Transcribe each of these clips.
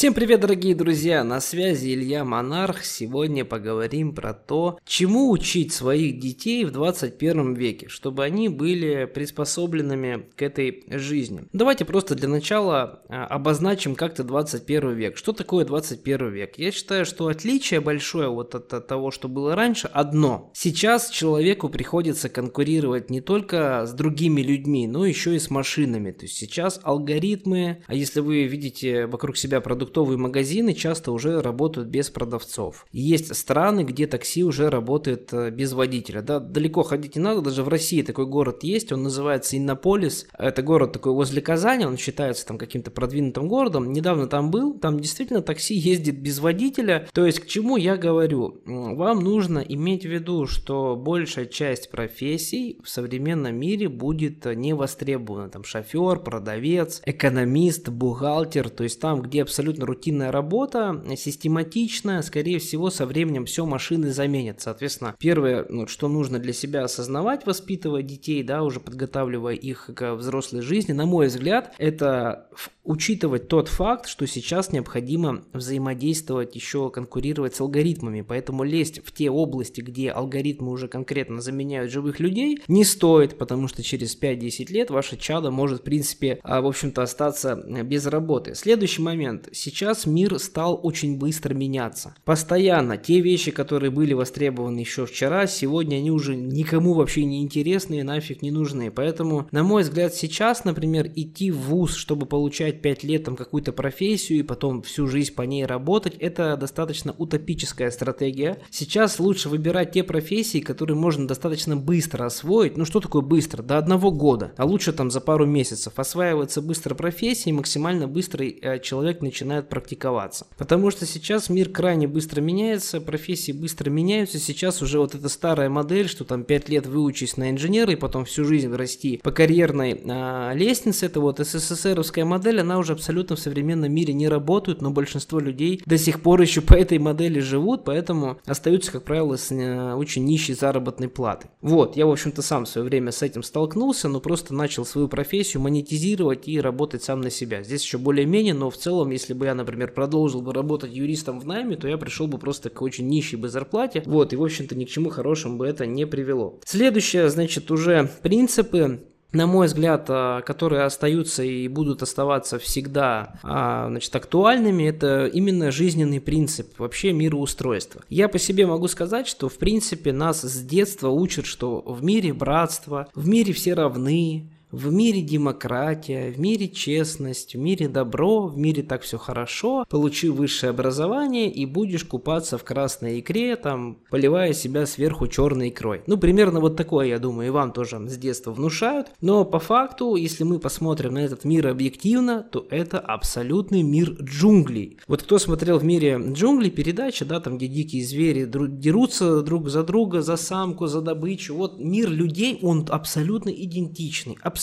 Всем привет, дорогие друзья! На связи Илья Монарх. Сегодня поговорим про то, чему учить своих детей в 21 веке, чтобы они были приспособленными к этой жизни. Давайте просто для начала а, обозначим как-то 21 век. Что такое 21 век? Я считаю, что отличие большое вот от, того, что было раньше, одно. Сейчас человеку приходится конкурировать не только с другими людьми, но еще и с машинами. То есть сейчас алгоритмы, а если вы видите вокруг себя продукты, продуктовые магазины часто уже работают без продавцов. Есть страны, где такси уже работает э, без водителя. Да, далеко ходить не надо, даже в России такой город есть, он называется Иннополис. Это город такой возле Казани, он считается там каким-то продвинутым городом. Недавно там был, там действительно такси ездит без водителя. То есть к чему я говорю? Вам нужно иметь в виду, что большая часть профессий в современном мире будет э, не востребована. Там шофер, продавец, экономист, бухгалтер, то есть там, где абсолютно рутинная работа, систематичная, скорее всего, со временем все машины заменят. Соответственно, первое, ну, что нужно для себя осознавать, воспитывая детей, да, уже подготавливая их к взрослой жизни, на мой взгляд, это учитывать тот факт, что сейчас необходимо взаимодействовать, еще конкурировать с алгоритмами, поэтому лезть в те области, где алгоритмы уже конкретно заменяют живых людей, не стоит, потому что через 5-10 лет ваше чадо может, в принципе, а, в общем-то, остаться без работы. Следующий момент сейчас мир стал очень быстро меняться. Постоянно те вещи, которые были востребованы еще вчера, сегодня они уже никому вообще не интересны и нафиг не нужны. Поэтому, на мой взгляд, сейчас, например, идти в ВУЗ, чтобы получать 5 лет там какую-то профессию и потом всю жизнь по ней работать, это достаточно утопическая стратегия. Сейчас лучше выбирать те профессии, которые можно достаточно быстро освоить. Ну что такое быстро? До одного года. А лучше там за пару месяцев. Осваивается быстро профессии, максимально быстрый э, человек начинает практиковаться. Потому что сейчас мир крайне быстро меняется, профессии быстро меняются. Сейчас уже вот эта старая модель, что там 5 лет выучись на инженера и потом всю жизнь расти по карьерной а, лестнице, это вот СССРовская модель, она уже абсолютно в современном мире не работает, но большинство людей до сих пор еще по этой модели живут, поэтому остаются, как правило, с а, очень нищей заработной платой. Вот, я, в общем-то, сам в свое время с этим столкнулся, но просто начал свою профессию монетизировать и работать сам на себя. Здесь еще более-менее, но в целом, если бы я, например, продолжил бы работать юристом в найме, то я пришел бы просто к очень нищей бы зарплате. Вот, и, в общем-то, ни к чему хорошему бы это не привело. Следующее, значит, уже принципы на мой взгляд, а, которые остаются и будут оставаться всегда а, значит, актуальными, это именно жизненный принцип вообще мироустройства. Я по себе могу сказать, что в принципе нас с детства учат, что в мире братство, в мире все равны, в мире демократия, в мире честность, в мире добро, в мире так все хорошо. Получи высшее образование и будешь купаться в красной икре, там, поливая себя сверху черной икрой. Ну, примерно вот такое, я думаю, и вам тоже с детства внушают. Но по факту, если мы посмотрим на этот мир объективно, то это абсолютный мир джунглей. Вот кто смотрел в мире джунглей передача, да, там, где дикие звери дерутся друг за друга, за самку, за добычу. Вот мир людей, он абсолютно идентичный, Абсолютно.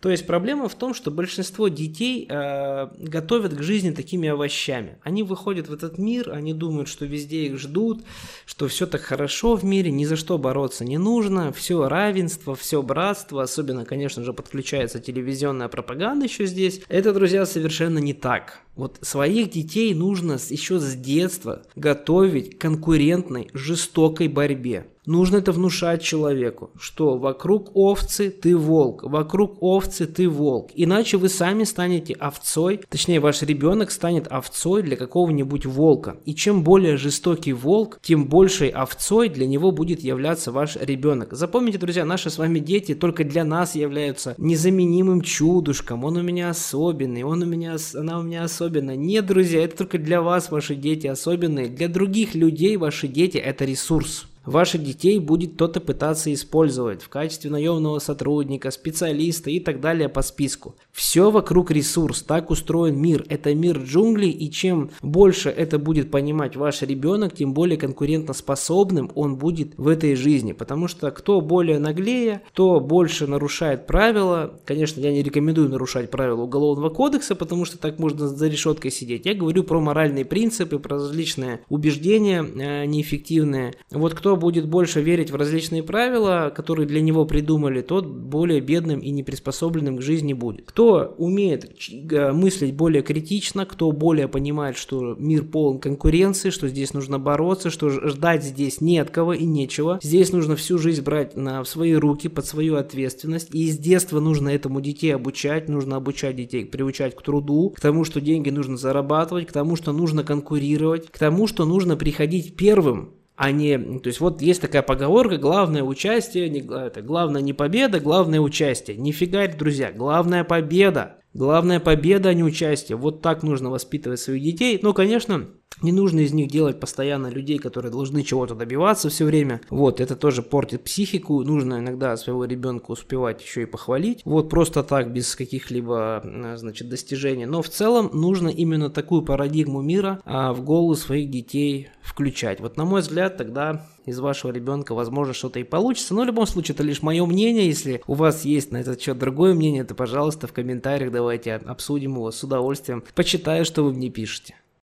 То есть проблема в том, что большинство детей э, готовят к жизни такими овощами. Они выходят в этот мир, они думают, что везде их ждут, что все так хорошо в мире, ни за что бороться не нужно, все равенство, все братство, особенно, конечно же, подключается телевизионная пропаганда еще здесь. Это, друзья, совершенно не так. Вот своих детей нужно еще с детства готовить к конкурентной, жестокой борьбе. Нужно это внушать человеку, что вокруг овцы ты волк, вокруг овцы ты волк. Иначе вы сами станете овцой, точнее ваш ребенок станет овцой для какого-нибудь волка. И чем более жестокий волк, тем большей овцой для него будет являться ваш ребенок. Запомните, друзья, наши с вами дети только для нас являются незаменимым чудушком. Он у меня особенный, он у меня, она у меня особенная. Нет, друзья, это только для вас ваши дети особенные. Для других людей ваши дети это ресурс ваших детей будет кто-то пытаться использовать в качестве наемного сотрудника, специалиста и так далее по списку. Все вокруг ресурс, так устроен мир. Это мир джунглей, и чем больше это будет понимать ваш ребенок, тем более конкурентоспособным он будет в этой жизни. Потому что кто более наглее, кто больше нарушает правила, конечно, я не рекомендую нарушать правила Уголовного кодекса, потому что так можно за решеткой сидеть. Я говорю про моральные принципы, про различные убеждения э, неэффективные. Вот кто будет больше верить в различные правила, которые для него придумали, тот более бедным и неприспособленным к жизни будет. Кто умеет мыслить более критично, кто более понимает, что мир полон конкуренции, что здесь нужно бороться, что ждать здесь не от кого и нечего. Здесь нужно всю жизнь брать на свои руки, под свою ответственность. И с детства нужно этому детей обучать, нужно обучать детей, приучать к труду, к тому, что деньги нужно зарабатывать, к тому, что нужно конкурировать, к тому, что нужно приходить первым а не... То есть вот есть такая поговорка, главное участие, не, это, главное не победа, главное участие. Нифига, друзья, главная победа. Главная победа, а не участие. Вот так нужно воспитывать своих детей. Ну, конечно, не нужно из них делать постоянно людей, которые должны чего-то добиваться все время. Вот, это тоже портит психику. Нужно иногда своего ребенка успевать еще и похвалить. Вот, просто так, без каких-либо, э, значит, достижений. Но в целом нужно именно такую парадигму мира а, в голову своих детей включать. Вот, на мой взгляд, тогда из вашего ребенка, возможно, что-то и получится. Но в любом случае, это лишь мое мнение. Если у вас есть на этот счет другое мнение, то, пожалуйста, в комментариях давайте обсудим его с удовольствием. Почитаю, что вы мне пишете.